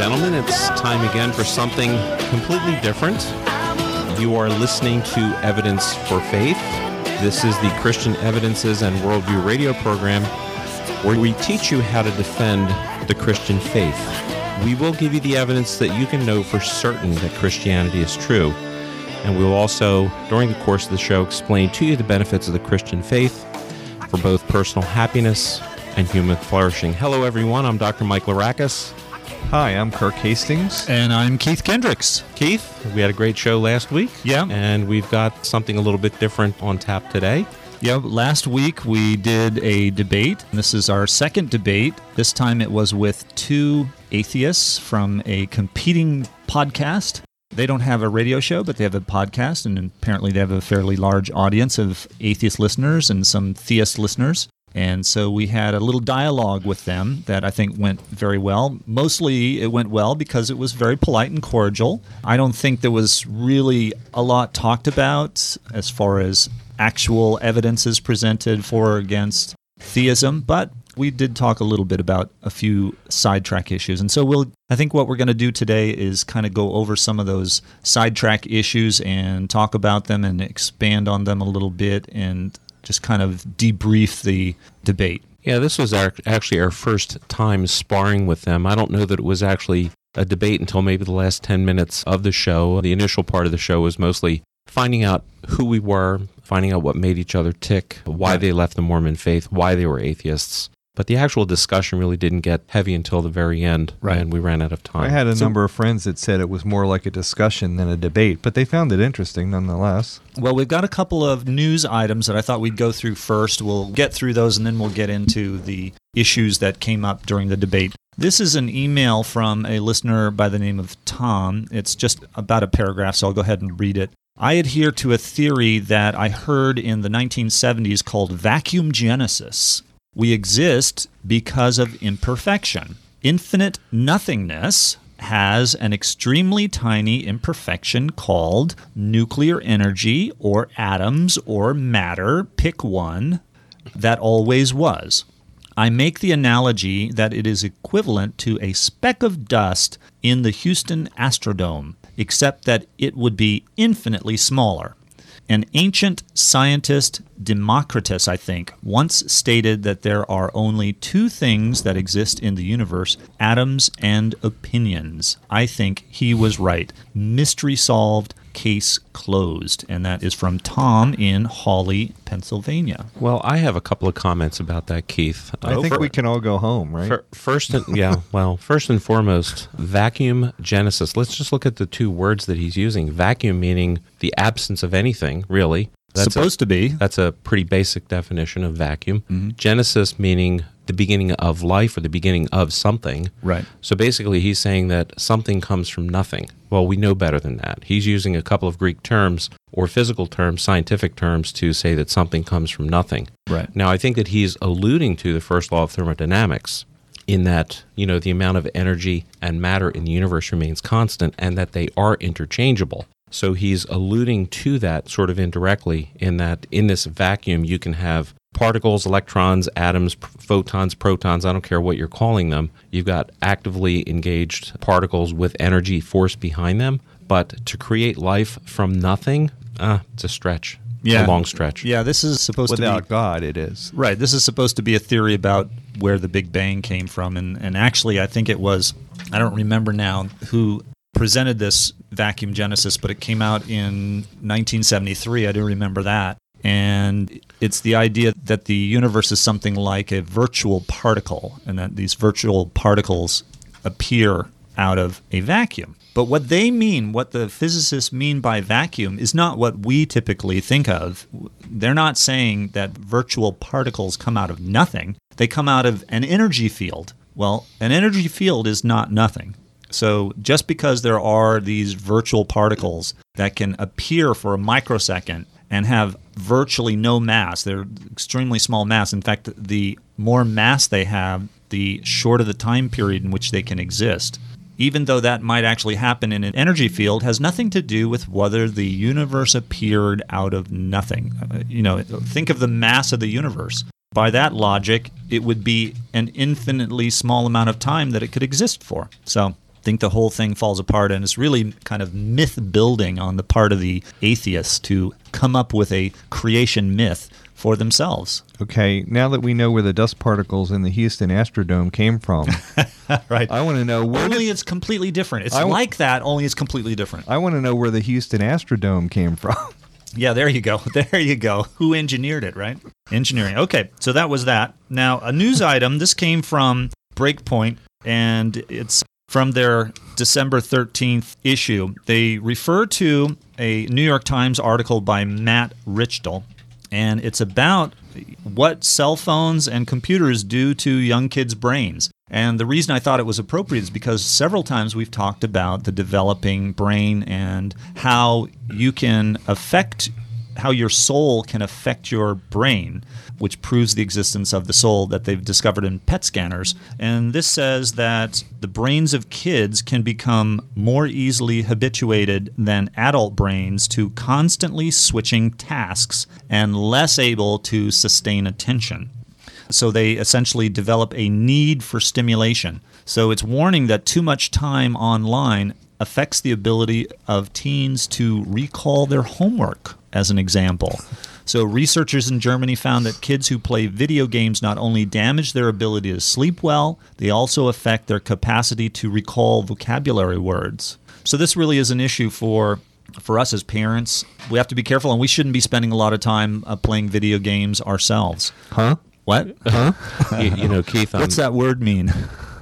gentlemen, it's time again for something completely different. You are listening to Evidence for Faith. This is the Christian Evidences and Worldview radio program where we teach you how to defend the Christian faith. We will give you the evidence that you can know for certain that Christianity is true. And we will also, during the course of the show, explain to you the benefits of the Christian faith for both personal happiness and human flourishing. Hello, everyone. I'm Dr. Mike Larakis. Hi, I'm Kirk Hastings. And I'm Keith Kendricks. Keith, we had a great show last week. Yeah. And we've got something a little bit different on tap today. Yeah, last week we did a debate. This is our second debate. This time it was with two atheists from a competing podcast. They don't have a radio show, but they have a podcast, and apparently they have a fairly large audience of atheist listeners and some theist listeners. And so we had a little dialogue with them that I think went very well. Mostly it went well because it was very polite and cordial. I don't think there was really a lot talked about as far as actual evidences presented for or against theism, but we did talk a little bit about a few sidetrack issues. And so we'll I think what we're going to do today is kind of go over some of those sidetrack issues and talk about them and expand on them a little bit and just kind of debrief the debate. Yeah, this was our, actually our first time sparring with them. I don't know that it was actually a debate until maybe the last 10 minutes of the show. The initial part of the show was mostly finding out who we were, finding out what made each other tick, why they left the Mormon faith, why they were atheists. But the actual discussion really didn't get heavy until the very end, Right. and we ran out of time. I had a So- number of friends that said it was more like a discussion than a debate, but they found it interesting nonetheless. Well, we've got a couple of news items that I thought we'd go through first. We'll get through those and then we'll get into the issues that came up during the debate. This is an email from a listener by the name of Tom. It's just about a paragraph, so I'll go ahead and read it. I adhere to a theory that I heard in the 1970s called vacuum genesis. We exist because of imperfection. Infinite nothingness has an extremely tiny imperfection called nuclear energy or atoms or matter, pick one, that always was. I make the analogy that it is equivalent to a speck of dust in the Houston Astrodome, except that it would be infinitely smaller. An ancient scientist, Democritus, I think, once stated that there are only two things that exist in the universe atoms and opinions. I think he was right. Mystery solved, case closed. And that is from Tom in Hawley, Pennsylvania. Well, I have a couple of comments about that, Keith. I Uh, think fir- we can all go home, right? fir- first, and, yeah, well, first and foremost, vacuum genesis. Let's just look at the two words that he's using. Vacuum meaning the absence of anything, really. That's Supposed to be. That's a pretty basic definition of vacuum. Mm-hmm. Genesis meaning the beginning of life or the beginning of something. Right. So basically, he's saying that something comes from nothing. Well, we know better than that. He's using a couple of Greek terms or physical terms, scientific terms, to say that something comes from nothing. Right. Now, I think that he's alluding to the first law of thermodynamics in that, you know, the amount of energy and matter in the universe remains constant and that they are interchangeable. So he's alluding to that sort of indirectly in that in this vacuum, you can have particles, electrons, atoms, pr- photons, protons, I don't care what you're calling them. You've got actively engaged particles with energy force behind them. But to create life from nothing, uh, it's a stretch. Yeah. A long stretch. Yeah, this is supposed to Without be God, it is. Right. This is supposed to be a theory about where the Big Bang came from. And, and actually, I think it was, I don't remember now who presented this vacuum genesis, but it came out in 1973. I do remember that. And it's the idea that the universe is something like a virtual particle, and that these virtual particles appear out of a vacuum. But what they mean, what the physicists mean by vacuum, is not what we typically think of. They're not saying that virtual particles come out of nothing, they come out of an energy field. Well, an energy field is not nothing. So just because there are these virtual particles that can appear for a microsecond and have virtually no mass, they're extremely small mass. In fact, the more mass they have, the shorter the time period in which they can exist. Even though that might actually happen in an energy field, has nothing to do with whether the universe appeared out of nothing. Uh, you know, think of the mass of the universe. By that logic, it would be an infinitely small amount of time that it could exist for. So think the whole thing falls apart, and it's really kind of myth building on the part of the atheists to come up with a creation myth for themselves. Okay, now that we know where the dust particles in the Houston Astrodome came from, Right. I want to know where Only did, it's completely different. It's w- like that, only it's completely different. I want to know where the Houston Astrodome came from. Yeah, there you go. There you go. Who engineered it, right? Engineering. Okay, so that was that. Now, a news item. This came from Breakpoint, and it's from their December 13th issue. They refer to a New York Times article by Matt Richtel, and it's about what cell phones and computers do to young kids' brains. And the reason I thought it was appropriate is because several times we've talked about the developing brain and how you can affect how your soul can affect your brain, which proves the existence of the soul that they've discovered in PET scanners. And this says that the brains of kids can become more easily habituated than adult brains to constantly switching tasks and less able to sustain attention. So they essentially develop a need for stimulation. So it's warning that too much time online affects the ability of teens to recall their homework, as an example. So researchers in Germany found that kids who play video games not only damage their ability to sleep well, they also affect their capacity to recall vocabulary words. So this really is an issue for for us as parents. We have to be careful, and we shouldn't be spending a lot of time uh, playing video games ourselves. huh? What? you, you know, Keith, I'm, What's that word mean?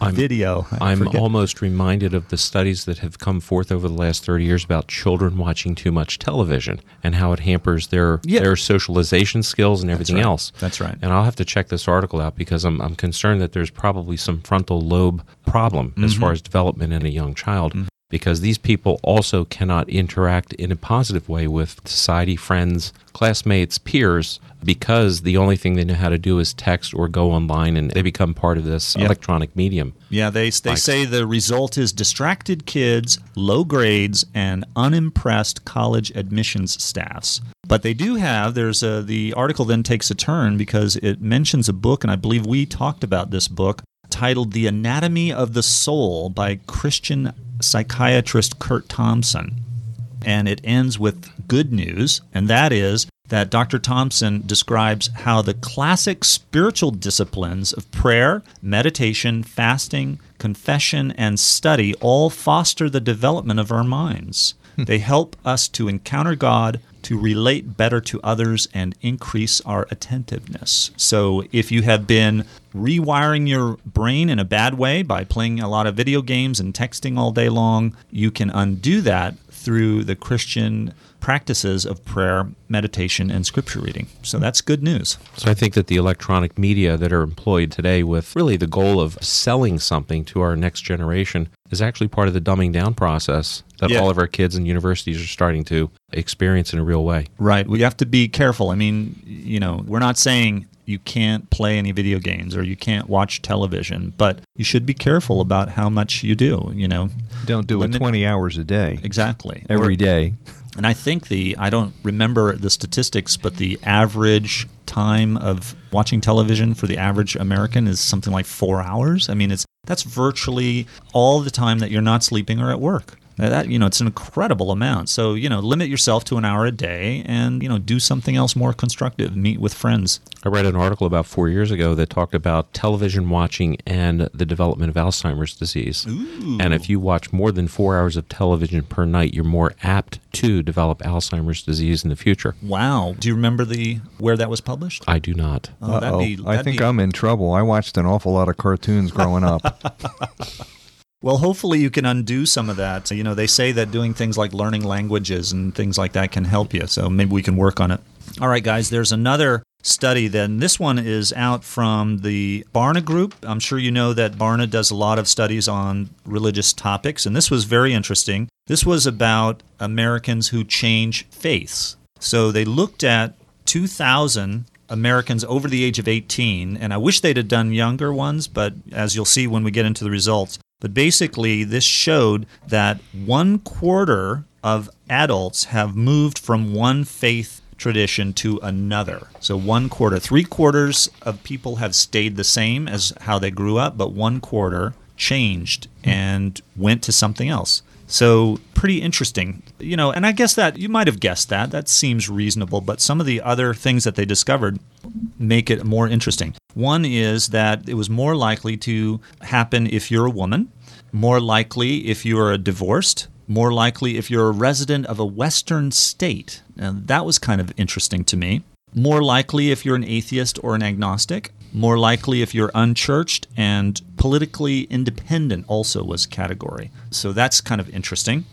I'm- Video. I I'm forget. almost reminded of the studies that have come forth over the last 30 years about children watching too much television and how it hampers their Yeah. their socialization skills and everything right. else. That's right. And I'll have to check this article out because I'm, I'm concerned that there's probably some frontal lobe problem as Mm-hmm. far as development in a young child. Because these people also cannot interact in a positive way with society, friends, classmates, peers, because the only thing they know how to do is text or go online and they become part of this Yep. electronic medium. Yeah, they, they Like- say the result is distracted kids, low grades, and unimpressed college admissions staffs. But they do have, there's a, the article then takes a turn because it mentions a book, and I believe we talked about this book, titled The Anatomy of the Soul by Christian psychiatrist Curt Thompson. And it ends with good news, and that is that Dr. Thompson describes how the classic spiritual disciplines of prayer, meditation, fasting, confession, and study all foster the development of our minds. they help us to encounter God, to relate better to others, and increase our attentiveness. So, if you have been rewiring your brain in a bad way by playing a lot of video games and texting all day long, you can undo that through the Christian practices of prayer, meditation, and scripture reading. So that's good news. So I think that the electronic media that are employed today with really the goal of selling something to our next generation is actually part of the dumbing down process that Yeah. all of our kids and universities are starting to experience in a real way. Right. We have to be careful. I mean, you know, we're not saying you can't play any video games or you can't watch television, but you should be careful about how much you do, you know. Don't do it 20 hours a day. Exactly. Every Or- day. And I think the I don't remember the statistics, but the average time of watching television for the average American is something like four hours. I mean, it's that's virtually all the time that you're not sleeping or at work. Now That you know, it's an incredible amount. So you know, limit yourself to an hour a day, and you know, do something else more constructive. Meet with friends. I read an article about four years ago that talked about television watching and the development of Alzheimer's disease. Ooh. And if you watch more than four hours of television per night, you're more apt to develop Alzheimer's disease in the future. Wow. Do you remember the where that was published? I do not. Oh, that'd be- I that'd think be- I'm in trouble. I watched an awful lot of cartoons growing up. Well, hopefully you can undo some of that. You know, they say that doing things like learning languages and things like that can help you. So maybe we can work on it. All right, guys, there's another study then. This one is out from the Barna Group. I'm sure you know that Barna does a lot of studies on religious topics, and this was very interesting. This was about Americans who change faiths. So they looked at 2,000 Americans over the age of 18, and I wish they'd have done younger ones, but as you'll see when we get into the results. But basically, this showed that one quarter of adults have moved from one faith tradition to another. So, one quarter, three quarters of people have stayed the same as how they grew up, but one quarter changed and went to something else. So, pretty interesting. You know, and I guess that you might have guessed that. That seems reasonable, but some of the other things that they discovered make it more interesting. One is that it was more likely to happen if you're a woman, more likely if you're a divorced, more likely if you're a resident of a Western state. Now, that was kind of interesting to me. More likely if you're an atheist or an agnostic. More likely if you're unchurched and politically independent, also was category. So that's kind of interesting.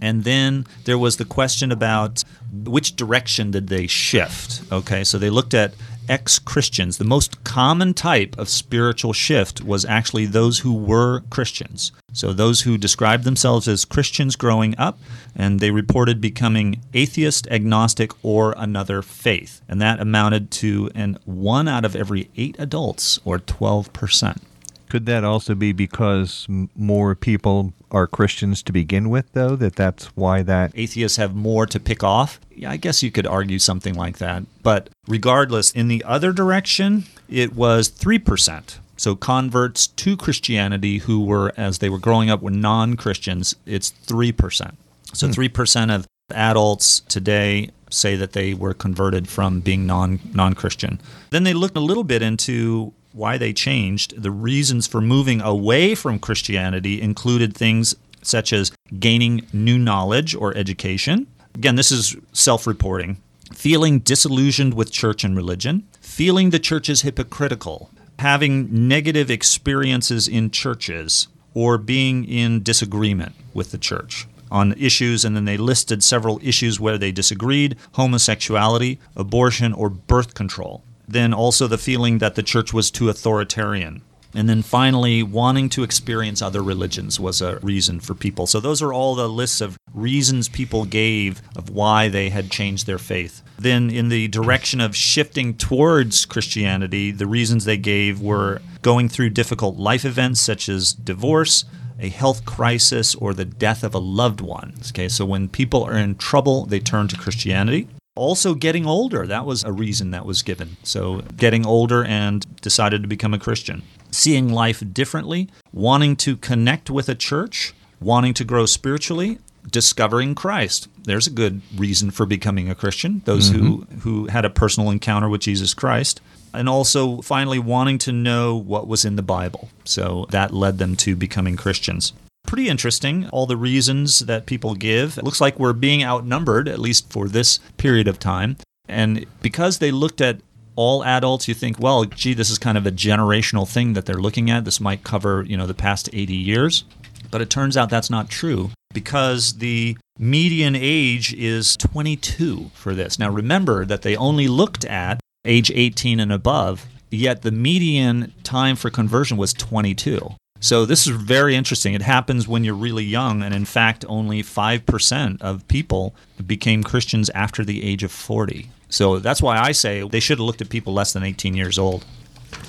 And then there was the question about which direction did they shift? Okay, so they looked at ex Christians. The most common type of spiritual shift was actually those who were Christians. So those who described themselves as Christians growing up, and they reported becoming atheist, agnostic, or another faith. And that amounted to an one out of every eight adults, or 12%. Could that also be because more people are Christians to begin with, though? That that's why that. atheists have more to pick off. Yeah, I guess you could argue something like that. But regardless, in the other direction, it was 3%. So converts to Christianity who were, as they were growing up, were non Christians, it's 3%. So hmm. 3% of adults today say that they were converted from being non non Christian. Then they looked a little bit into why they changed. The reasons for moving away from Christianity included things such as gaining new knowledge or education. Again, this is self reporting. Feeling disillusioned with church and religion, feeling the church is hypocritical, having negative experiences in churches, or being in disagreement with the church on issues, and then they listed several issues where they disagreed homosexuality, abortion, or birth control. Then also the feeling that the church was too authoritarian. And then finally, wanting to experience other religions was a reason for people. So, those are all the lists of reasons people gave of why they had changed their faith. Then, in the direction of shifting towards Christianity, the reasons they gave were going through difficult life events such as divorce, a health crisis, or the death of a loved one. Okay, so when people are in trouble, they turn to Christianity. Also, getting older, that was a reason that was given. So, getting older and decided to become a Christian. Seeing life differently, wanting to connect with a church, wanting to grow spiritually, discovering Christ. There's a good reason for becoming a Christian, those who, mm-hmm. who had a personal encounter with Jesus Christ. And also, finally, wanting to know what was in the Bible. So, that led them to becoming Christians pretty interesting, all the reasons that people give. It looks like we're being outnumbered, at least for this period of time. And because they looked at all adults, you think, well, gee, this is kind of a generational thing that they're looking at. This might cover, you know, the past 80 years. But it turns out that's not true because the median age is 22 for this. Now, remember that they only looked at age 18 and above, yet the median time for conversion was 22. So this is very interesting. It happens when you're really young, and in fact, only 5% of people became Christians after the age of 40. So that's why I say they should have looked at people less than 18 years old.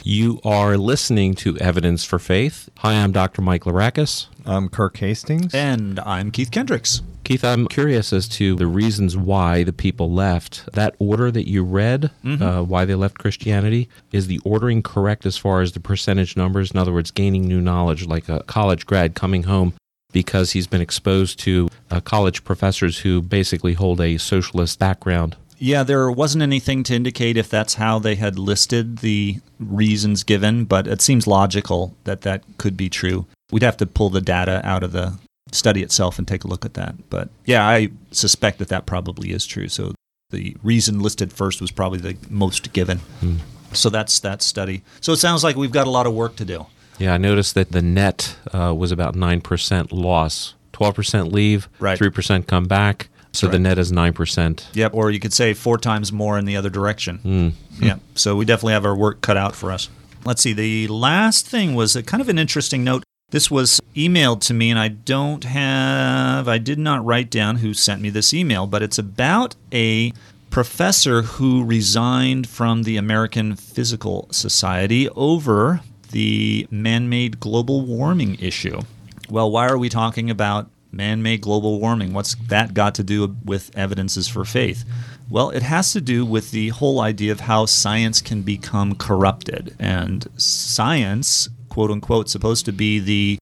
You are listening to Evidence for Faith. Hi, I'm Dr. Mike Larakis. I'm Kirk Hastings. And I'm Keith Kendricks. Keith, I'm curious as to the reasons why the people left. That order that you read, uh, why they left Christianity, is the ordering correct as far as the percentage numbers? In other words, gaining new knowledge, like a college grad coming home because he's been exposed to uh, college professors who basically hold a socialist background. Yeah, there wasn't anything to indicate if that's how they had listed the reasons given, but it seems logical that that could be true. We'd have to pull the data out of the study itself and take a look at that. But yeah, I suspect that that probably is true. So the reason listed first was probably the most given. So that's that study. So it sounds like we've got a lot of work to do. Yeah, I noticed that the net uh, was about 9% loss. 12% leave, Right. 3% come back. So the net is 9%. Yep, or you could say four times more in the other direction. Hmm. Yeah, so we definitely have our work cut out for us. Let's see, the last thing was a kind of an interesting note. This was emailed to me, and I don't have, I did not write down who sent me this email, but it's about a professor who resigned from the American Physical Society over the man made global warming issue. Well, why are we talking about man made global warming? What's that got to do with evidences for faith? Well, it has to do with the whole idea of how science can become corrupted. And science, quote unquote, supposed to be the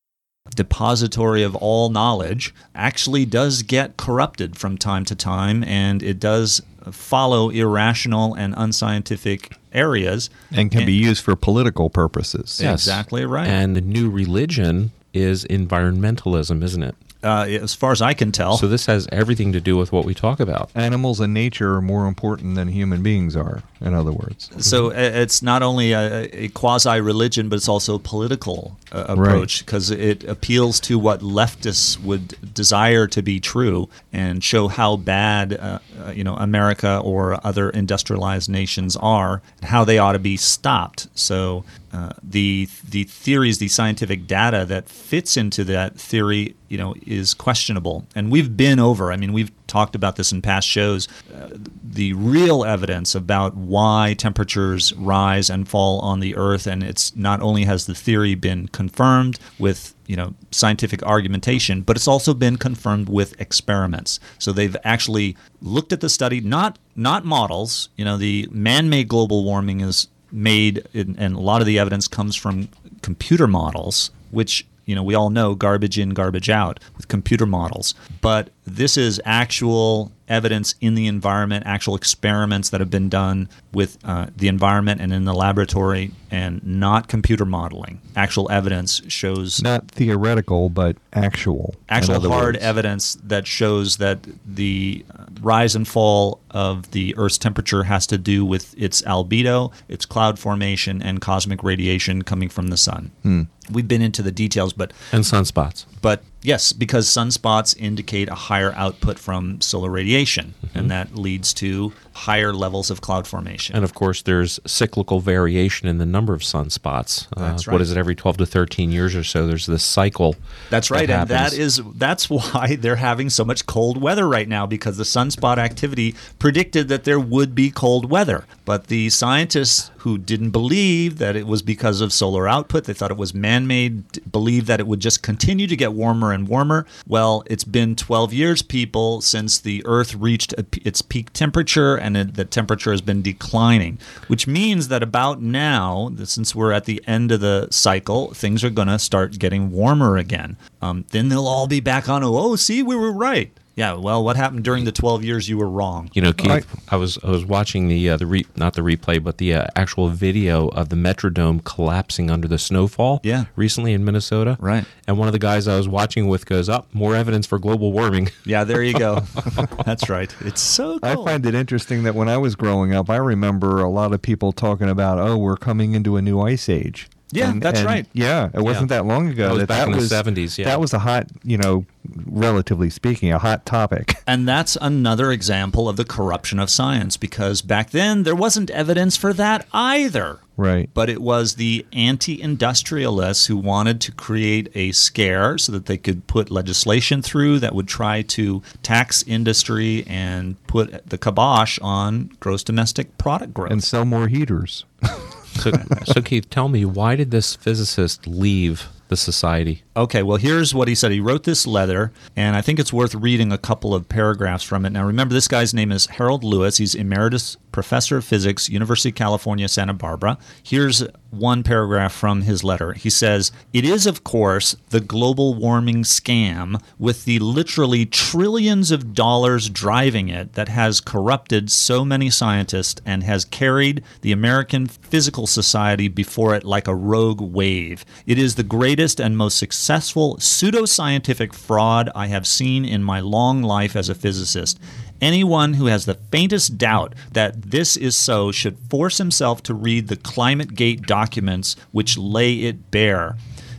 depository of all knowledge, actually does get corrupted from time to time, and it does follow irrational and unscientific areas. and can be used for political purposes. Yeah. Exactly right. And the new religion is environmentalism, isn't it? Uh, as far as I can tell, So this has everything to do with what we talk about. Animals and nature are more important than human beings are, in other words. So uh, it's not only a, a quasi religion, but it's also a political uh, approach because it appeals to what leftists would desire to be true and show how bad uh, uh, you know America or other industrialized nations are and how they ought to be stopped. So uh, the the theories, the scientific data that fits into that theory, you know, is questionable. And we've been over. I mean, we've talked about this in past shows. Uh, the real evidence about why temperatures rise and fall on the Earth, and it's not only has the theory been confirmed with you know scientific argumentation, but it's also been confirmed with experiments. So they've actually looked at the study, not not models. You know, the man-made global warming is made, in, and a lot of the evidence comes from computer models, which you know we all know garbage in, garbage out with computer models. But this is actual evidence in the environment, actual experiments that have been done with uh, the environment and in the laboratory, and not computer modeling. Actual evidence shows Not theoretical, but actual. actual hard words. evidence that shows that the uh, rise and fall of the Earth's temperature has to do with its albedo, its cloud formation, and cosmic radiation coming from the sun. Hmm. We've been into the details, but And sunspots. but yes, because sunspots indicate a higher output from solar radiation, Mm-hmm. and that leads to higher levels of cloud formation. And of course, there's cyclical variation in the number of sunspots. Uh, That's What right. is it? Every 12 to 13 years or so, there's this cycle. That's right, and that is that's why they're having so much cold weather right now because the sunspot activity predicted that there would be cold weather. But the scientists who didn't believe that it was because of solar output, they thought it was man-made, believed that it would just continue to get warmer and warmer. Well, it's been 12 years people since the earth reached a its peak temperature and it, the temperature has been declining, which means that about now, since we're at the end of the cycle, things are going to start getting warmer again. Um, then they'll all be back on. Oh, see, we were right. Yeah. Well, what happened during the 12 years you were wrong? You know, Keith, Right. I was I was watching the uh, the re, not the replay, but the uh, actual video of the Metrodome collapsing under the snowfall. Yeah. recently in Minnesota. Right. And one of the guys I was watching with goes, "Up, more evidence for global warming." Yeah, there you go. That's right. It's so I find it interesting that when I was growing up, I remember a lot of people talking about, "Oh, we're coming into a new ice age." Yeah, that's right. Yeah, it wasn't that long ago That was that back that in the was 70s, yeah. that was a hot, you know, relatively speaking, a hot topic. And that's another example of the corruption of science because back then there wasn't evidence for that either. Right. But it was the anti industrialists who wanted to create a scare so that they could put legislation through that would try to tax industry and put the kibosh on gross domestic product growth. and sell more heaters. so, so Keith, tell me, why did this physicist leave the society? Okay, well, here's what he said. He wrote this letter, and I think it's worth reading a couple of paragraphs from it. Now, remember, this guy's name is Harold Lewis. He's emeritus professor of physics, University of California, Santa Barbara. Here's one paragraph from his letter. He says, It is, of course, the global warming scam with the literally trillions of dollars driving it that has corrupted so many scientists and has carried the American Physical Society before it like a rogue wave. It is the greatest and most successful pseudoscientific fraud I have seen in my long life as a physicist. Anyone who has the faintest doubt that this is so should force himself to read the Climate Gate documents which lay it bare.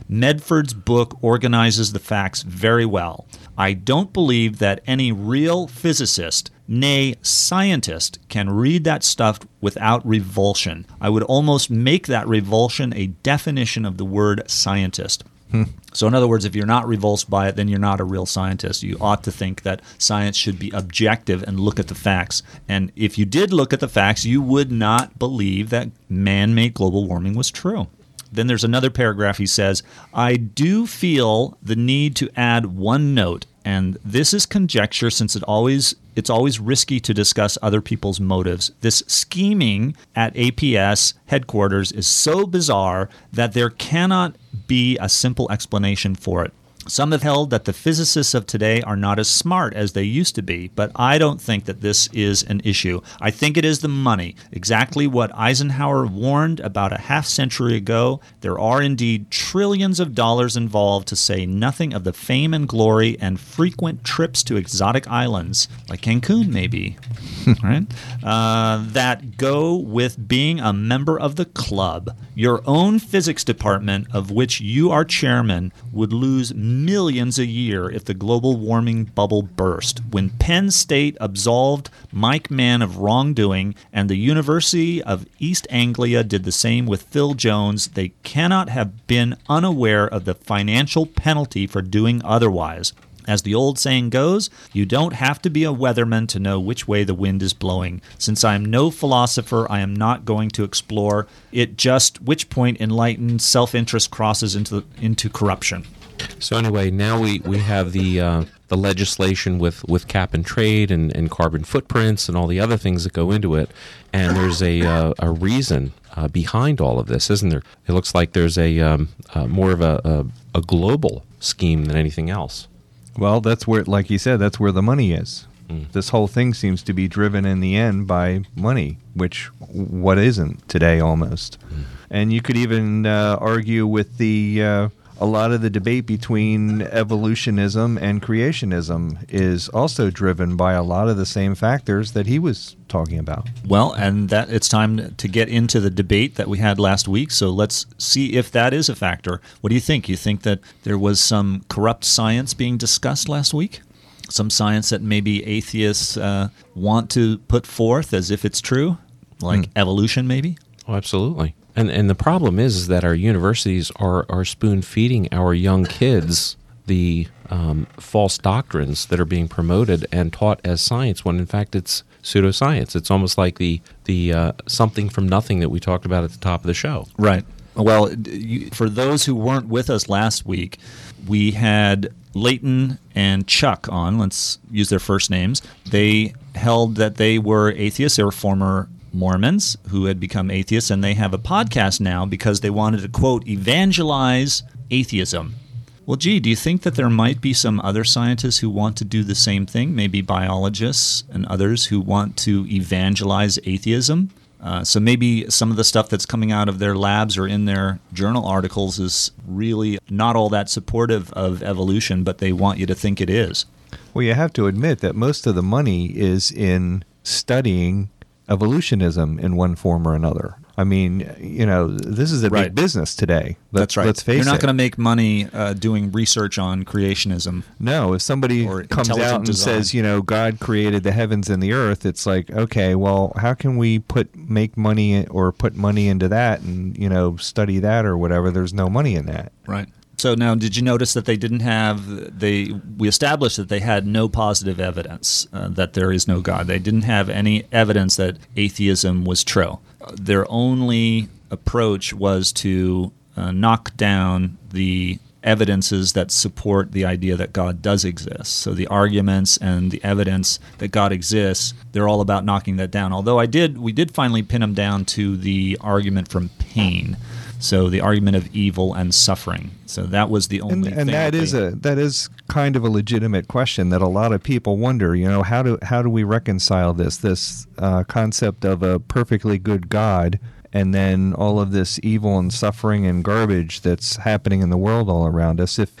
Montford's book organizes the facts very well. I don't believe that any real physicist, nay, scientist, can read that stuff without revulsion. I would almost make that revulsion a definition of the word scientist. So, in other words, if you're not revulsed by it, then you're not a real scientist. You ought to think that science should be objective and look at the facts. And if you did look at the facts, you would not believe that man made global warming was true. Then there's another paragraph he says, I do feel the need to add one note, and this is conjecture since it always it's always risky to discuss other people's motives. This scheming at APS headquarters is so bizarre that there cannot be a simple explanation for it. Some have held that the physicists of today are not as smart as they used to be, but I don't think that this is an issue. I think it is the money. Exactly what Eisenhower warned about a half century ago. There are indeed trillions of dollars involved, to say nothing of the fame and glory and frequent trips to exotic islands, like Cancun, maybe, right? Uh, that go with being a member of the club. Your own physics department, of which you are chairman, would lose millions a year if the global warming bubble burst. When Penn State absolved Mike Mann of wrongdoing and the University of East Anglia did the same with Phil Jones, they cannot have been unaware of the financial penalty for doing otherwise. As the old saying goes, you don't have to be a weatherman to know which way the wind is blowing. Since I am no philosopher, I am not going to explore it just which point enlightened self-interest crosses into into corruption. So anyway, now we, we have the uh, the legislation with, with cap and trade and, and carbon footprints and all the other things that go into it, and there's a uh, a reason uh, behind all of this, isn't there? It looks like there's a um, uh, more of a, a a global scheme than anything else. Well, that's where, like you said, that's where the money is. This whole thing seems to be driven in the end by money, which what isn't today almost. And you could even uh, argue with the uh, a lot of the debate between evolutionism and creationism is also driven by a lot of the same factors that he was talking about. Well, and that it's time to get into the debate that we had last week. So let's see if that is a factor. What do you think? You think that there was some corrupt science being discussed last week? Some science that maybe atheists uh, want to put forth as if it's true, like evolution, maybe? Oh, absolutely. And and the problem is, is that our universities are are spoon feeding our young kids the um, false doctrines that are being promoted and taught as science when in fact it's pseudoscience. It's almost like the the uh, something from nothing that we talked about at the top of the show. Right. Well, you- for those who weren't with us last week, we had Leighton and Chuck on. Let's use their first names. They held that they were atheists. They were former Mormons who had become atheists, and they have a podcast now because they wanted to, quote, evangelize atheism. Well, gee, do you think that there might be some other scientists who want to do the same thing? Maybe biologists and others who want to evangelize atheism? Uh, so maybe some of the stuff that's coming out of their labs or in their journal articles is really not all that supportive of evolution, but they want you to think it is. Well, you have to admit that most of the money is in studying evolutionism in one form or another. I mean, you know, this is a Right. big business today. Let- That's right. Let's face it. You're not going to make money uh, doing research on creationism. No, if somebody comes out and design. says, you know, God created the heavens and the earth, it's like, okay, well, how can we put make money or put money into that and you know study that or whatever? There's no money in that. Right. So now, did you notice that they didn't have they? We established that they had no positive evidence uh, that there is no God. They didn't have any evidence that atheism was true. Their only approach was to uh, knock down the evidences that support the idea that God does exist. So the arguments and the evidence that God exists, they're all about knocking that down. Although I did, we did finally pin them down to the argument from pain. So the argument of evil and suffering. So that was the only and thing that is a that is kind of a legitimate question that a lot of people wonder. You know, how do how do we reconcile this this uh, concept of a perfectly good God and then all of this evil and suffering and garbage that's happening in the world all around us? If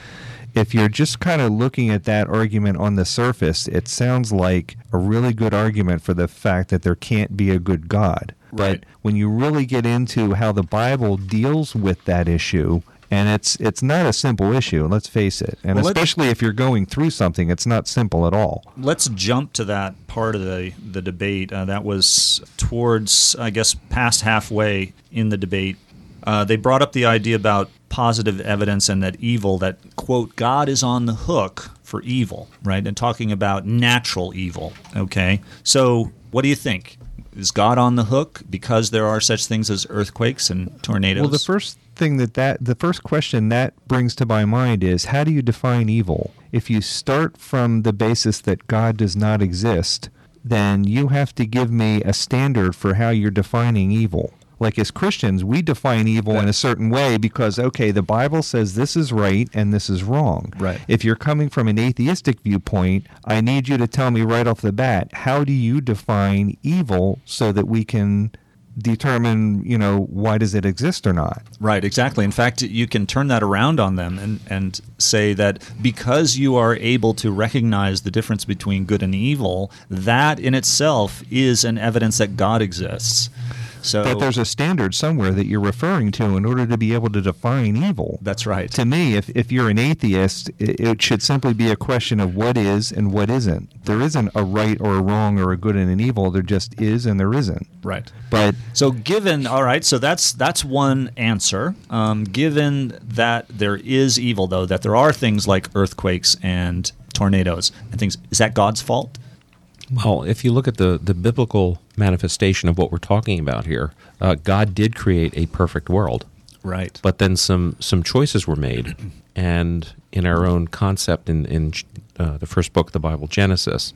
if you're just kind of looking at that argument on the surface, it sounds like a really good argument for the fact that there can't be a good God. Right. But when you really get into how the Bible deals with that issue, And it's it's not a simple issue, let's face it. And Well, especially if you're going through something, it's not simple at all. Let's jump to that part of the the debate. Uh, that was towards, I guess, past halfway in the debate. Uh, they brought up the idea about positive evidence and that evil, that quote, God is on the hook for evil, right? And talking about natural evil. Okay, so what do you think? Is God on the hook because there are such things as earthquakes and tornadoes? Well, the first thing that that the first question that brings to my mind is how do you define evil? If you start from the basis that God does not exist, then you have to give me a standard for how you're defining evil. Like as Christians, we define evil in a certain way because okay, the Bible says this is right and this is wrong. Right. If you're coming from an atheistic viewpoint, I need you to tell me right off the bat, how do you define evil so that we can determine, you know, why does it exist or not? Right, exactly. In fact, you can turn that around on them and, and say that because you are able to recognize the difference between good and evil, that in itself is an evidence that God exists. So That there's a standard somewhere that you're referring to in order to be able to define evil. that's right. to me, if, if you're an atheist, it, it should simply be a question of what is and what isn't. There isn't a right or a wrong or a good and an evil. There just is and there isn't. Right. But So, given all right, so that's that's one answer. Um, given that there is evil, though, that there are things like earthquakes and tornadoes and things, is that God's fault? Well, if you look at the, the biblical manifestation of what we're talking about here, uh, God did create a perfect world, Right. but then some some choices were made, and in our own concept in in uh, the first book of the Bible, Genesis,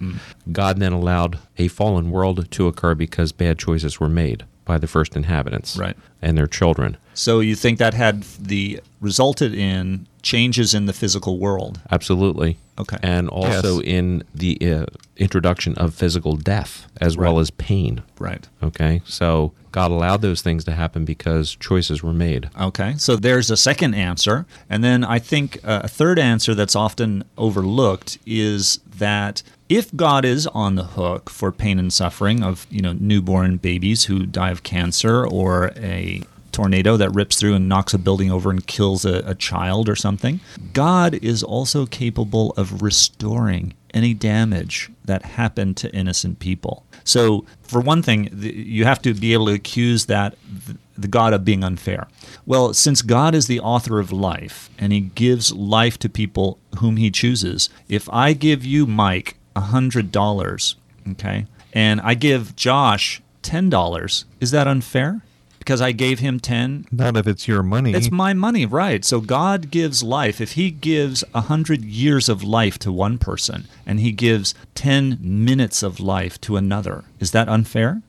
God then allowed a fallen world to occur because bad choices were made by the first inhabitants, Right. and their children. So you think that had the resulted in changes in the physical world? Absolutely. Okay. And also Yes. in the uh, introduction of physical death as well as pain. Right. Okay. So God allowed those things to happen because choices were made. Okay, so there's a second answer. And then I think uh, a third answer that's often overlooked is that if God is on the hook for pain and suffering of, you know, newborn babies who die of cancer or a tornado that rips through and knocks a building over and kills a, a child or something, God is also capable of restoring any damage that happened to innocent people. So, for one thing, th- you have to be able to accuse that th- the God of being unfair. Well, since God is the author of life and he gives life to people whom he chooses, if I give you, Mike, $100, okay, and I give Josh $10, is that unfair? Because I gave him 10 not if it's your money. it's my money, right? So God gives life. If He gives a hundred years of life to one person, and He gives ten minutes of life to another, is that unfair?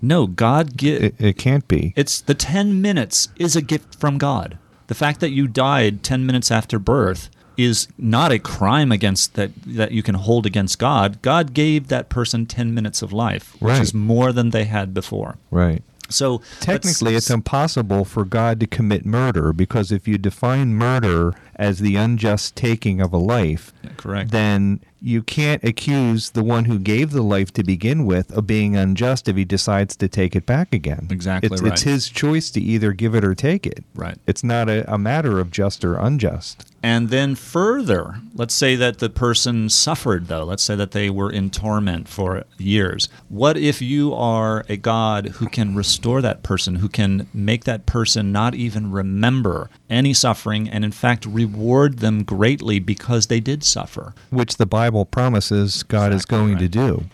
No, God gives. it, it can't be. It's the 10 minutes is a gift from God. The fact that you died 10 minutes after birth is not a crime against that that you can hold against God. God gave that person 10 minutes of life, which Right. is more than they had before. right. So Technically, it's impossible for God to commit murder because if you define murder as the unjust taking of a life, correct. then you can't accuse the one who gave the life to begin with of being unjust if he decides to take it back again. Exactly It's, right. it's his choice to either give it or take it. Right. It's not a, a matter of just or unjust. And then further, let's say that the person suffered, though. Let's say that they were in torment for years. What if you are a God who can restore that person, who can make that person not even remember any suffering, and in fact reward them greatly because they did suffer? Which the Bible promises God is going right. to do.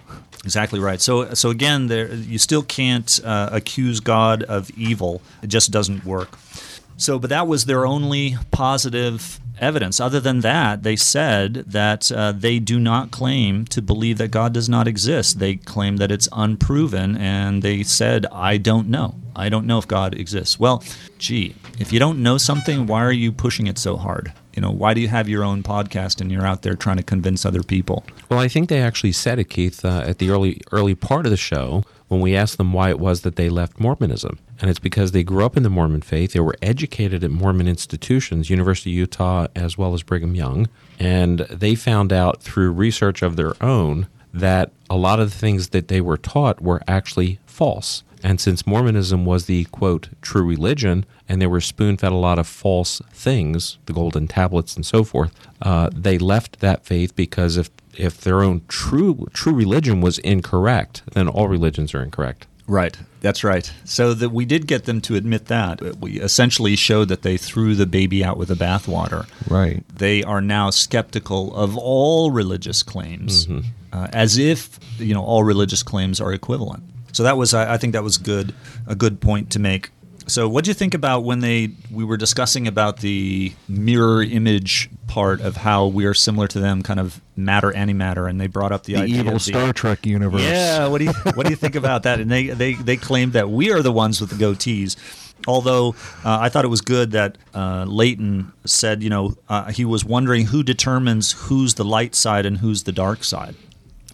Exactly right. So, so again, there you still can't uh, accuse God of evil. It just doesn't work. So, but that was their only positive evidence. Other than that, they said that uh, they do not claim to believe that God does not exist. They claim that it's unproven, and they said, "I don't know. I don't know if God exists." Well, gee, if you don't know something, why are you pushing it so hard? You know, why do you have your own podcast and you're out there trying to convince other people? Well, I think they actually said it, Keith, uh, at the early early part of the show when we asked them why it was that they left Mormonism, and it's because they grew up in the Mormon faith. They were educated at Mormon institutions, University of Utah as well as Brigham Young, and they found out through research of their own that a lot of the things that they were taught were actually false. And since Mormonism was the quote true religion, and they were spoon fed a lot of false things, the golden tablets and so forth, uh, they left that faith because if if their own true true religion was incorrect, then all religions are incorrect. Right. That's right. So that we did get them to admit that. We essentially showed that they threw the baby out with the bathwater. Right. They are now skeptical of all religious claims, uh, as if you know all religious claims are equivalent. So that was, I I think, that was good, a good point to make. So, what do you think about when they we were discussing about the mirror image part of how we are similar to them, kind of matter antimatter, and they brought up the, The idea evil of the- Star Trek universe. yeah, what do you what do you think about that? And they they they claimed that we are the ones with the goatees. Although uh, I thought it was good that uh, Leighton said, you know, uh, he was wondering who determines who's the light side and who's the dark side.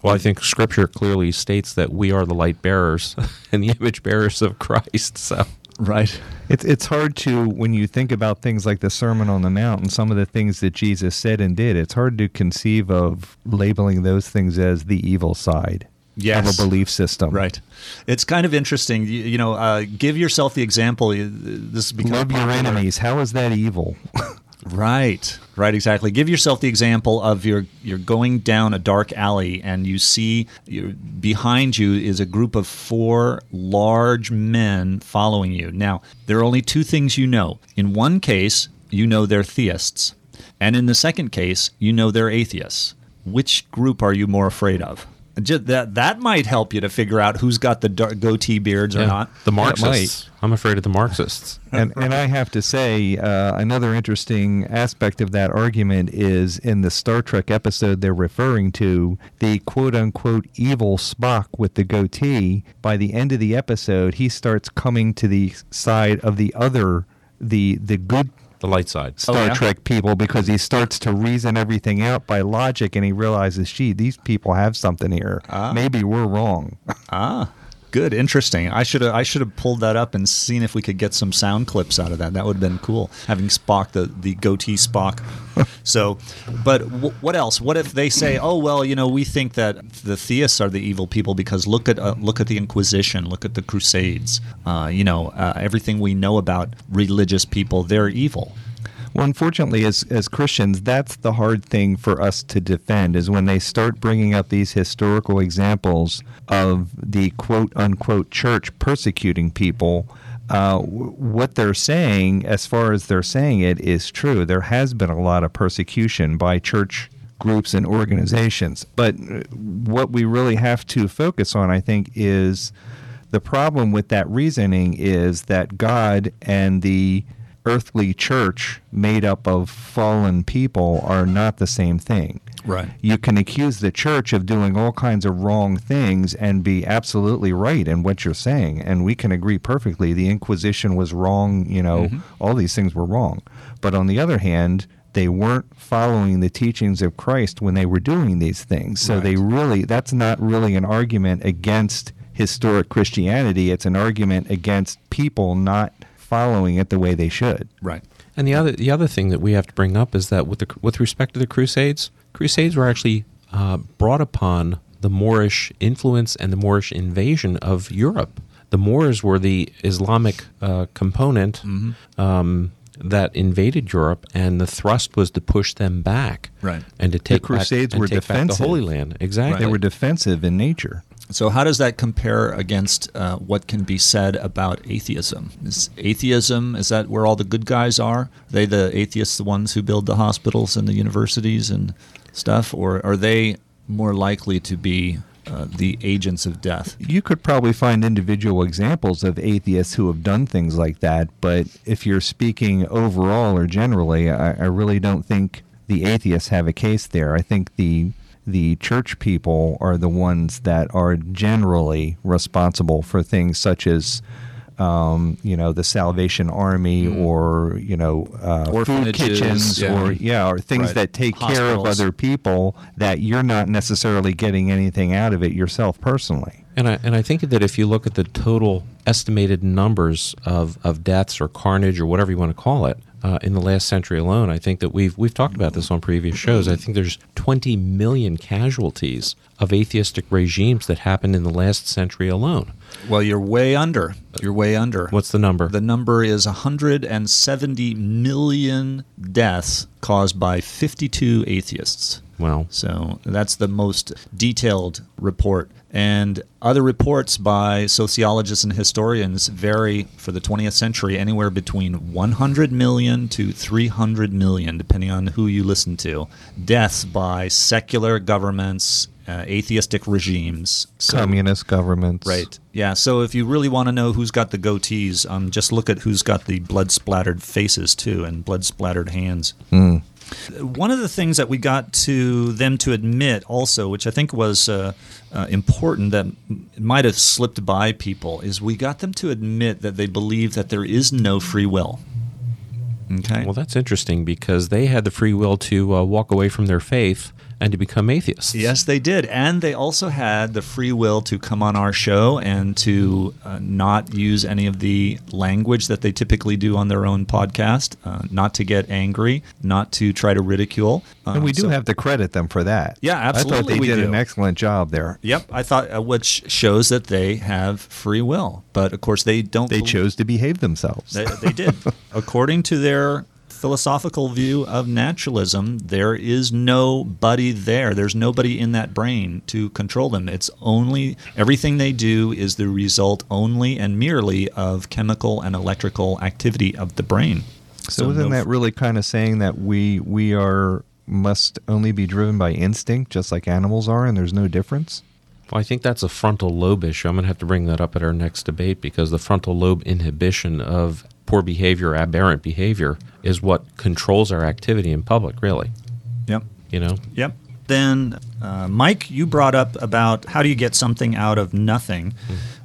Well, I think Scripture clearly states that we are the light bearers and the image bearers of Christ. So, Right. It's it's hard to when you think about things like the Sermon on the Mount and some of the things that Jesus said and did. It's hard to conceive of labeling those things as the evil side Yes. of a belief system. Right. It's kind of interesting. You, you know, uh, give yourself the example. This Love your enemies. How is that evil? Right, right, exactly. Give yourself the example of you're you're going down a dark alley and you see behind you is a group of four large men following you. Now, there are only two things you know. In one case, you know they're theists, and in the second case, you know they're atheists. Which group are you more afraid of? Just that that might help you to figure out who's got the dar- goatee beards or not. the might. Marxists. I'm afraid of the Marxists. and and I have to say, uh, another interesting aspect of that argument is in the Star Trek episode they're referring to the quote unquote evil Spock with the goatee. By the end of the episode, he starts coming to the side of the other, the the good The light side. Star Oh, yeah? Trek people because he starts to reason everything out by logic and he realizes, gee, these people have something here. Maybe we're wrong. Ah, good, interesting. I should have I should have pulled that up and seen if we could get some sound clips out of that. That would have been cool. Having Spock, the the goatee Spock. so, but w- what else? What if they say, oh well, you know, we think that the theists are the evil people because look at uh, look at the Inquisition, look at the Crusades. Uh, you know, uh, everything we know about religious people, they're evil. Well, unfortunately, as as Christians, that's the hard thing for us to defend is when they start bringing up these historical examples of the quote unquote church persecuting people. Uh, what they're saying, as far as they're saying it, is true. There has been a lot of persecution by church groups and organizations. But uh, what we really have to focus on, I think, is the problem with that reasoning is that God and the earthly church made up of fallen people are not the same thing. Right. You can accuse the church of doing all kinds of wrong things and be absolutely right in what you're saying. And we can agree perfectly. The Inquisition was wrong, you know, mm-hmm. all these things were wrong. But on the other hand, they weren't following the teachings of Christ when they were doing these things. So they really, that's not really an argument against historic Christianity. It's an argument against people not following it the way they should. Right. And the other the other thing that we have to bring up is that with the with respect to the Crusades, Crusades were actually uh, brought upon the Moorish influence and the Moorish invasion of Europe. The Moors were the Islamic uh, component um, that invaded Europe, and the thrust was to push them back, Right. And to take the Crusades back, were defensive. the Holy Land. Exactly. They were defensive in nature. So, how does that compare against uh, what can be said about atheism? Is atheism is that where all the good guys are? Are they the atheists, the ones who build the hospitals and the universities and stuff, or are they more likely to be uh, the agents of death? You could probably find individual examples of atheists who have done things like that, but if you're speaking overall or generally, I, I really don't think the atheists have a case there. I think the the church people are the ones that are generally responsible for things such as um, you know the Salvation Army or you know uh, food kitchens yeah. or yeah or things Right. that take care of other people that you're not necessarily getting anything out of it yourself personally. And I, and I think that if you look at the total estimated numbers of, of deaths or carnage or whatever you want to call it, uh, in the last century alone. I think that we've we've talked about this on previous shows. I think there's 20 million casualties of atheistic regimes that happened in the last century alone. Well, you're way under. You're way under. What's the number? The number is 170 million deaths caused by 52 atheists. well, So that's the most detailed report. And other reports by sociologists and historians vary for the 20th century anywhere between 100 million to 300 million, depending on who you listen to, deaths by secular governments, uh, atheistic regimes. So- Communist governments. Right. Yeah. So if you really want to know who's got the goatees, um, just look at who's got the blood splattered faces too, and blood splattered hands. One of the things that we got to them to admit also, which I think was uh, uh, important that might have slipped by people, is we got them to admit that they believe that there is no free will. Okay. well, that's interesting because they had the free will to uh, walk away from their faith and to become atheists. Yes, they did. And they also had the free will to come on our show and to uh, not use any of the language that they typically do on their own podcast, uh, not to get angry, not to try to ridicule. And Um, we do so- have to credit them for that. Yeah, absolutely. I thought absolutely they we did do. an excellent job there. Yep, I thought, uh, which shows that they have free will. But of course, they don't. They bel- chose to behave themselves. They, they did. According to their philosophical view of naturalism, there is nobody there. There's nobody in that brain to control them. It's only everything they do is the result only and merely of chemical and electrical activity of the brain. so isn't no- that really kind of saying that we we are must only be driven by instinct, just like animals are, and there's no difference? Well, I think that's a frontal lobe issue. I'm going to have to bring that up at our next debate because the frontal lobe inhibition of poor behavior, aberrant behavior, is what controls our activity in public, really. Yep. You know? Yep. Then, uh, Mike, you brought up about how do you get something out of nothing.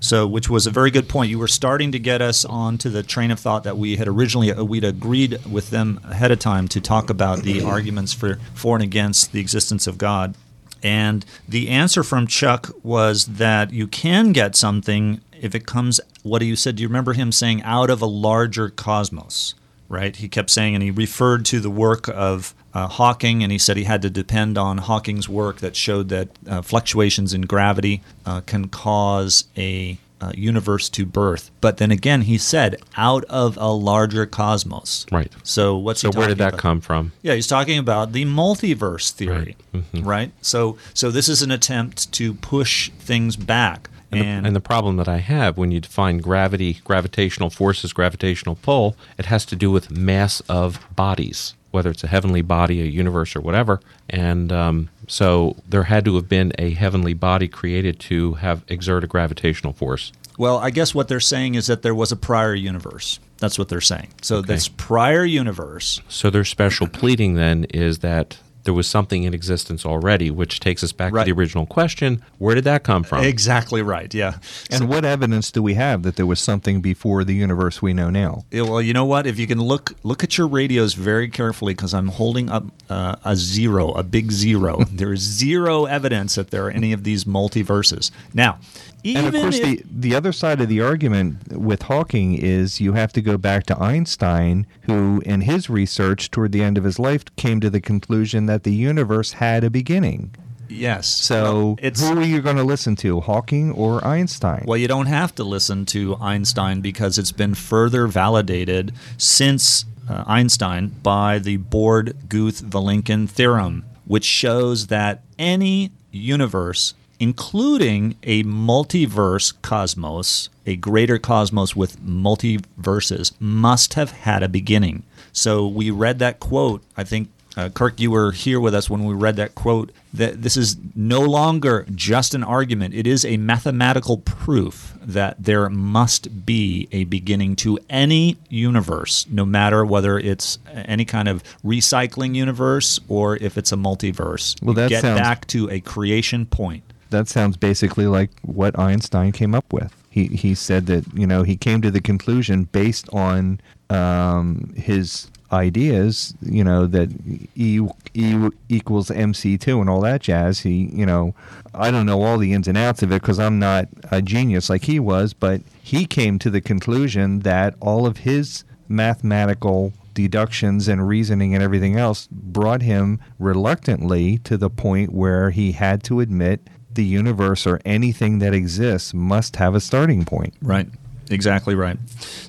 So, which was a very good point. You were starting to get us onto the train of thought that we had originally uh, we'd agreed with them ahead of time to talk about the arguments for for and against the existence of God. And the answer from Chuck was that you can get something if it comes. What do you said? Do you remember him saying out of a larger cosmos? right? He kept saying, and he referred to the work of uh, Hawking, and he said he had to depend on Hawking's work that showed that uh, fluctuations in gravity uh, can cause a uh, universe to birth. But then again, he said out of a larger cosmos. Right. So what's So he where did that about? come from? Yeah, he's talking about the multiverse theory, Right. Mm-hmm. right? So, so this is an attempt to push things back, And, the, and the problem that I have when you define gravity, gravitational forces, gravitational pull, it has to do with mass of bodies, whether it's a heavenly body, a universe, or whatever. And um, so there had to have been a heavenly body created to have exert a gravitational force. Well, I guess what they're saying is that there was a prior universe. That's what they're saying. So this prior universe, So their special pleading then is that there was something in existence already, which takes us back Right. to the original question: Where did that come from? exactly right. Yeah. And what evidence do we have that there was something before the universe we know now? Yeah, well, you know what? If you can look look at your radios very carefully, because I'm holding up uh, a zero, a big zero. there is zero evidence that there are any of these multiverses. Now, even and of course, if, the, the other side of the argument with Hawking is you have to go back to Einstein, who, in his research toward the end of his life, came to the conclusion that the universe had a beginning. yes, So, well, it's who are you going to listen to, Hawking or Einstein? Well, you don't have to listen to Einstein because it's been further validated since uh, Einstein by the Borde Guth Vilenkin theorem, which shows that any universe, including a multiverse cosmos, a greater cosmos with multiverses, must have had a beginning. So we read that quote, I think uh, Kirk, you were here with us when we read that quote. That this is no longer just an argument; it is a mathematical proof that there must be a beginning to any universe, no matter whether it's any kind of recycling universe or if it's a multiverse. Well, You that get sounds- back to a creation point. that sounds basically like what Einstein came up with. He he said that you know he came to the conclusion based on um, his ideas, you know that E E equals MC two and all that jazz. He you know I don't know all the ins and outs of it because I'm not a genius like he was, but he came to the conclusion that all of his mathematical deductions and reasoning and everything else brought him reluctantly to the point where he had to admit the universe or anything that exists must have a starting point. Right. Exactly right.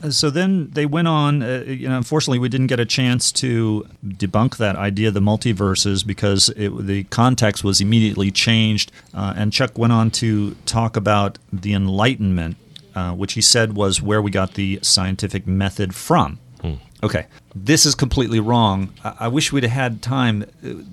Uh, So then they went on. Uh, you know, unfortunately, we didn't get a chance to debunk that idea of the multiverses because it, the context was immediately changed. Uh, and Chuck went on to talk about the Enlightenment, uh, which he said was where we got the scientific method from. Okay, this is completely wrong. I, wish we'd had time.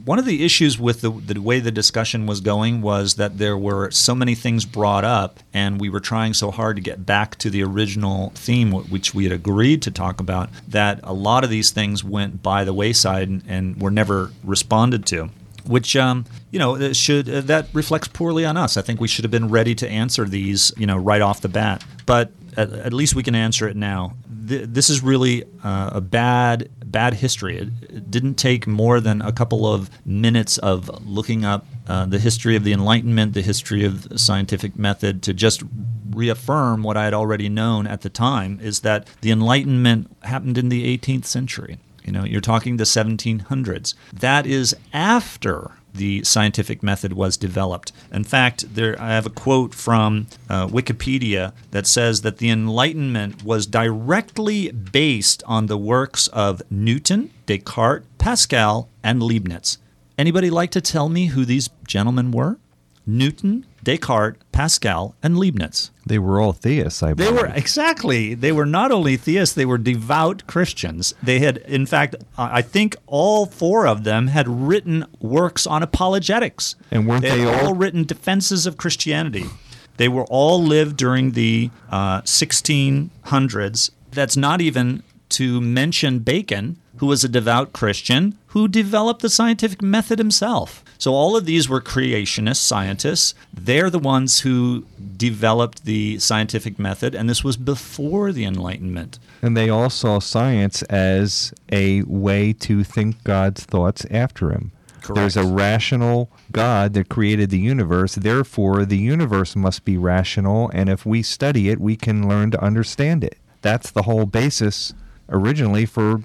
One of the issues with the, the way the discussion was going was that there were so many things brought up, and we were trying so hard to get back to the original theme, which we had agreed to talk about, that a lot of these things went by the wayside and, and were never responded to which um, you know should uh, that reflects poorly on us. I think we should have been ready to answer these, you know, right off the bat. But at, at least we can answer it now. Th- this is really uh, a bad bad history. It, it didn't take more than a couple of minutes of looking up uh, the history of the Enlightenment, the history of the scientific method, to just reaffirm what I had already known at the time. Is that the Enlightenment happened in the 18th century. You know, you're talking the 1700s. That is after the scientific method was developed. In fact, there I have a quote from uh, Wikipedia that says that the Enlightenment was directly based on the works of Newton, Descartes, Pascal, and Leibniz. Anybody like to tell me who these gentlemen were? Newton, Descartes, Pascal, and Leibniz. They were all theists, I They were exactly. They were not only theists; they were devout Christians. They had, in fact, I think all four of them had written works on apologetics. And weren't had they all- all written defenses of Christianity? They were all lived during the uh, 1600s. That's not even to mention Bacon, who was a devout Christian who developed the scientific method himself. So all of these were creationist scientists. They're the ones who developed the scientific method, and this was before the Enlightenment. And they all saw science as a way to think God's thoughts after him. There's a rational God that created the universe. Therefore, the universe must be rational. And if we study it, we can learn to understand it. That's the whole basis originally for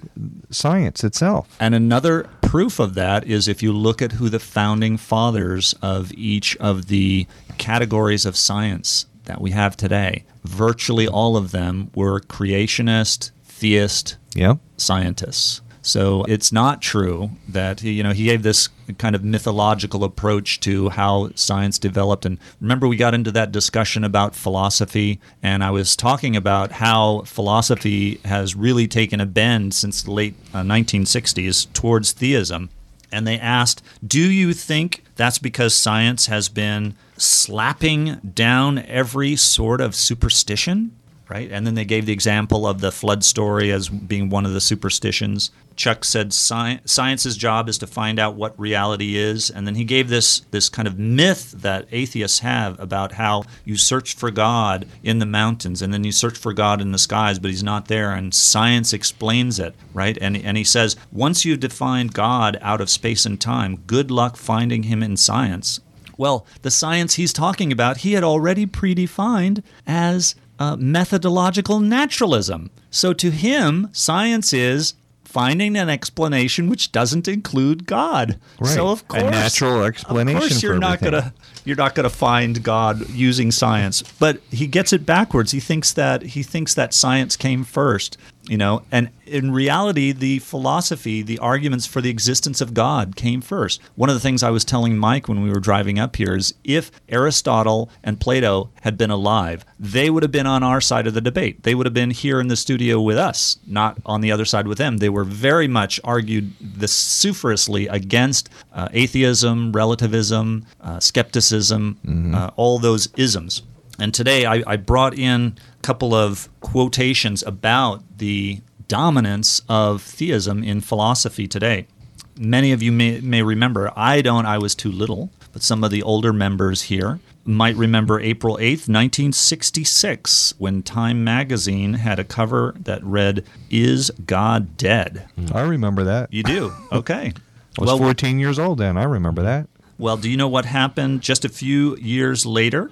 science itself. And another proof of that is if you look at who the founding fathers of each of the categories of science that we have today, virtually all of them were creationist, theist Yep. scientists. So it's not true that you know he gave this kind of mythological approach to how science developed. And remember, we got into that discussion about philosophy, and I was talking about how philosophy has really taken a bend since the late uh, 1960s towards theism. And they asked, Do you think that's because science has been slapping down every sort of superstition? Right? And then they gave the example of the flood story as being one of the superstitions. Chuck said sci- science's job is to find out what reality is. And then he gave this, this kind of myth that atheists have about how you search for God in the mountains and then you search for God in the skies, but he's not there. And science explains it, right? And, and he says, once you've defined God out of space and time, good luck finding him in science. Well, the science he's talking about, he had already predefined as uh, methodological naturalism. So to him, science is finding an explanation which doesn't include God. Right. So of course, A natural explanation Of course, you're not everything. gonna you're not gonna find God using science. But he gets it backwards. He thinks that he thinks that science came first. You know, and in reality, the philosophy, the arguments for the existence of God came first. One of the things I was telling Mike when we were driving up here is if Aristotle and Plato had been alive, they would have been on our side of the debate. They would have been here in the studio with us, not on the other side with them. They were very much argued vociferously against uh, atheism, relativism, uh, skepticism, uh, all those isms. And today I, I brought in a couple of quotations about the dominance of theism in philosophy today. Many of you may, may remember, I don't, I was too little, but some of the older members here might remember April 8th, 1966, when Time magazine had a cover that read, Is God Dead? I remember that. You do? Okay. I was 14 years old then. I remember that. Well, do you know what happened just a few years later?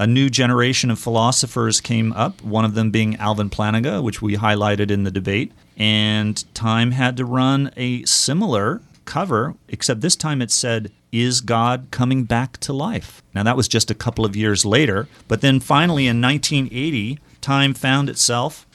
A new generation of philosophers came up, one of them being Alvin Plantinga, which we highlighted in the debate. And Time had to run a similar cover, except this time it said, Is God coming back to life? Now, that was just a couple of years later. But then finally in 1980, Time found itself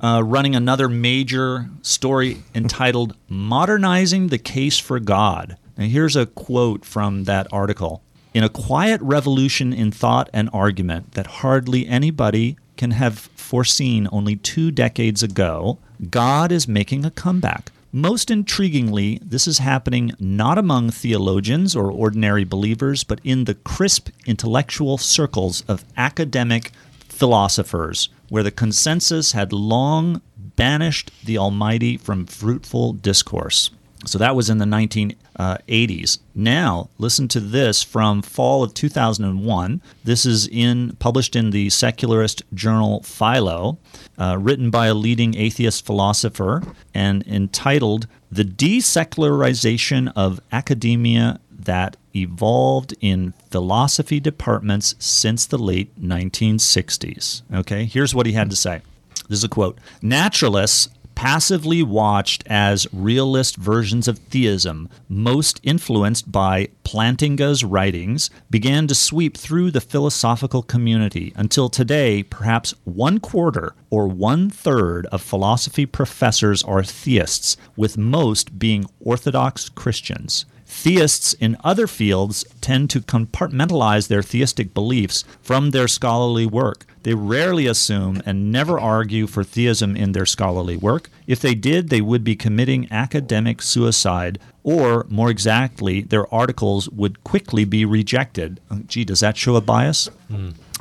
uh, running another major story entitled Modernizing the Case for God. Now, here's a quote from that article. In a quiet revolution in thought and argument that hardly anybody can have foreseen only two decades ago, God is making a comeback. Most intriguingly, this is happening not among theologians or ordinary believers, but in the crisp intellectual circles of academic philosophers, where the consensus had long banished the Almighty from fruitful discourse. So that was in the 1980s. Now, listen to this from fall of 2001. This is in published in the secularist journal Philo, uh, written by a leading atheist philosopher, and entitled "The Desecularization of Academia That Evolved in Philosophy Departments Since the Late 1960s." Okay, here's what he had to say. This is a quote. Naturalists passively watched as realist versions of theism, most influenced by Plantinga's writings, began to sweep through the philosophical community until today, perhaps one quarter or one third of philosophy professors are theists, with most being Orthodox Christians. Theists in other fields tend to compartmentalize their theistic beliefs from their scholarly work. They rarely assume and never argue for theism in their scholarly work. If they did, they would be committing academic suicide, or more exactly, their articles would quickly be rejected. Uh, Gee, does that show a bias?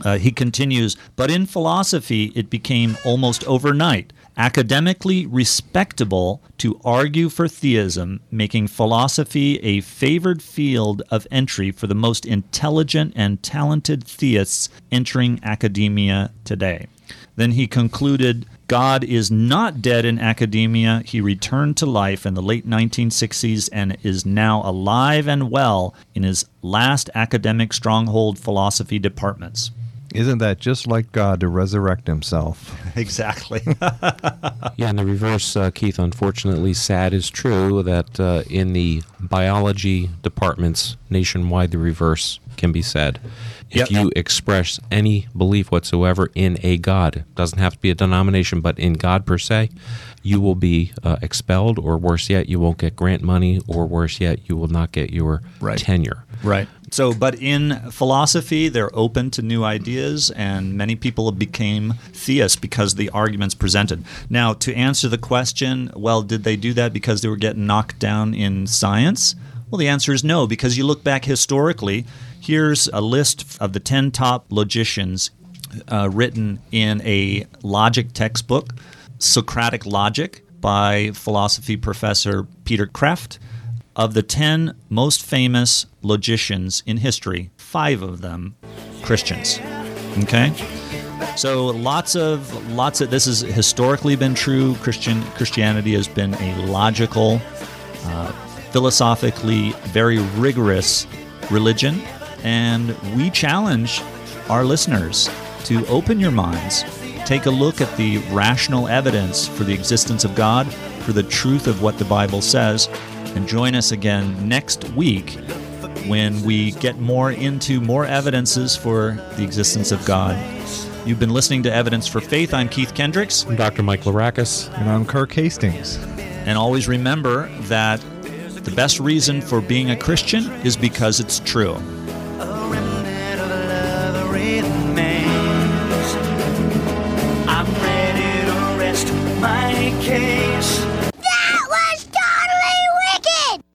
Uh, he continues, but in philosophy, it became almost overnight academically respectable to argue for theism, making philosophy a favored field of entry for the most intelligent and talented theists entering academia today. Then he concluded God is not dead in academia. He returned to life in the late 1960s and is now alive and well in his last academic stronghold philosophy departments. Isn't that just like God to resurrect himself? Exactly. Yeah, in the reverse, uh, Keith, unfortunately, sad is true that uh, in the biology departments nationwide, the reverse can be said. If Yep. you express any belief whatsoever in a God, doesn't have to be a denomination, but in God per se, you will be uh, expelled, or worse yet, you won't get grant money, or worse yet, you will not get your Right. tenure. Right. So, but in philosophy, they're open to new ideas, and many people became theists because of the arguments presented. Now, to answer the question, well, did they do that because they were getting knocked down in science? Well, the answer is no, because you look back historically, here's a list of the 10 top logicians uh, written in a logic textbook, Socratic Logic, by philosophy professor Peter Kreeft. Of the 10 most famous logicians in history, five of them Christians. Okay? So lots of lots of this has historically been true. Christian Christianity has been a logical, uh, philosophically very rigorous religion, and we challenge our listeners to open your minds, take a look at the rational evidence for the existence of God, for the truth of what the Bible says, and join us again next week when we get more into more evidences for the existence of God. You've been listening to Evidence for Faith. I'm Keith Kendricks. I'm Dr. Mike Larakis. And I'm Kirk Hastings. And always remember that the best reason for being a Christian is because it's true.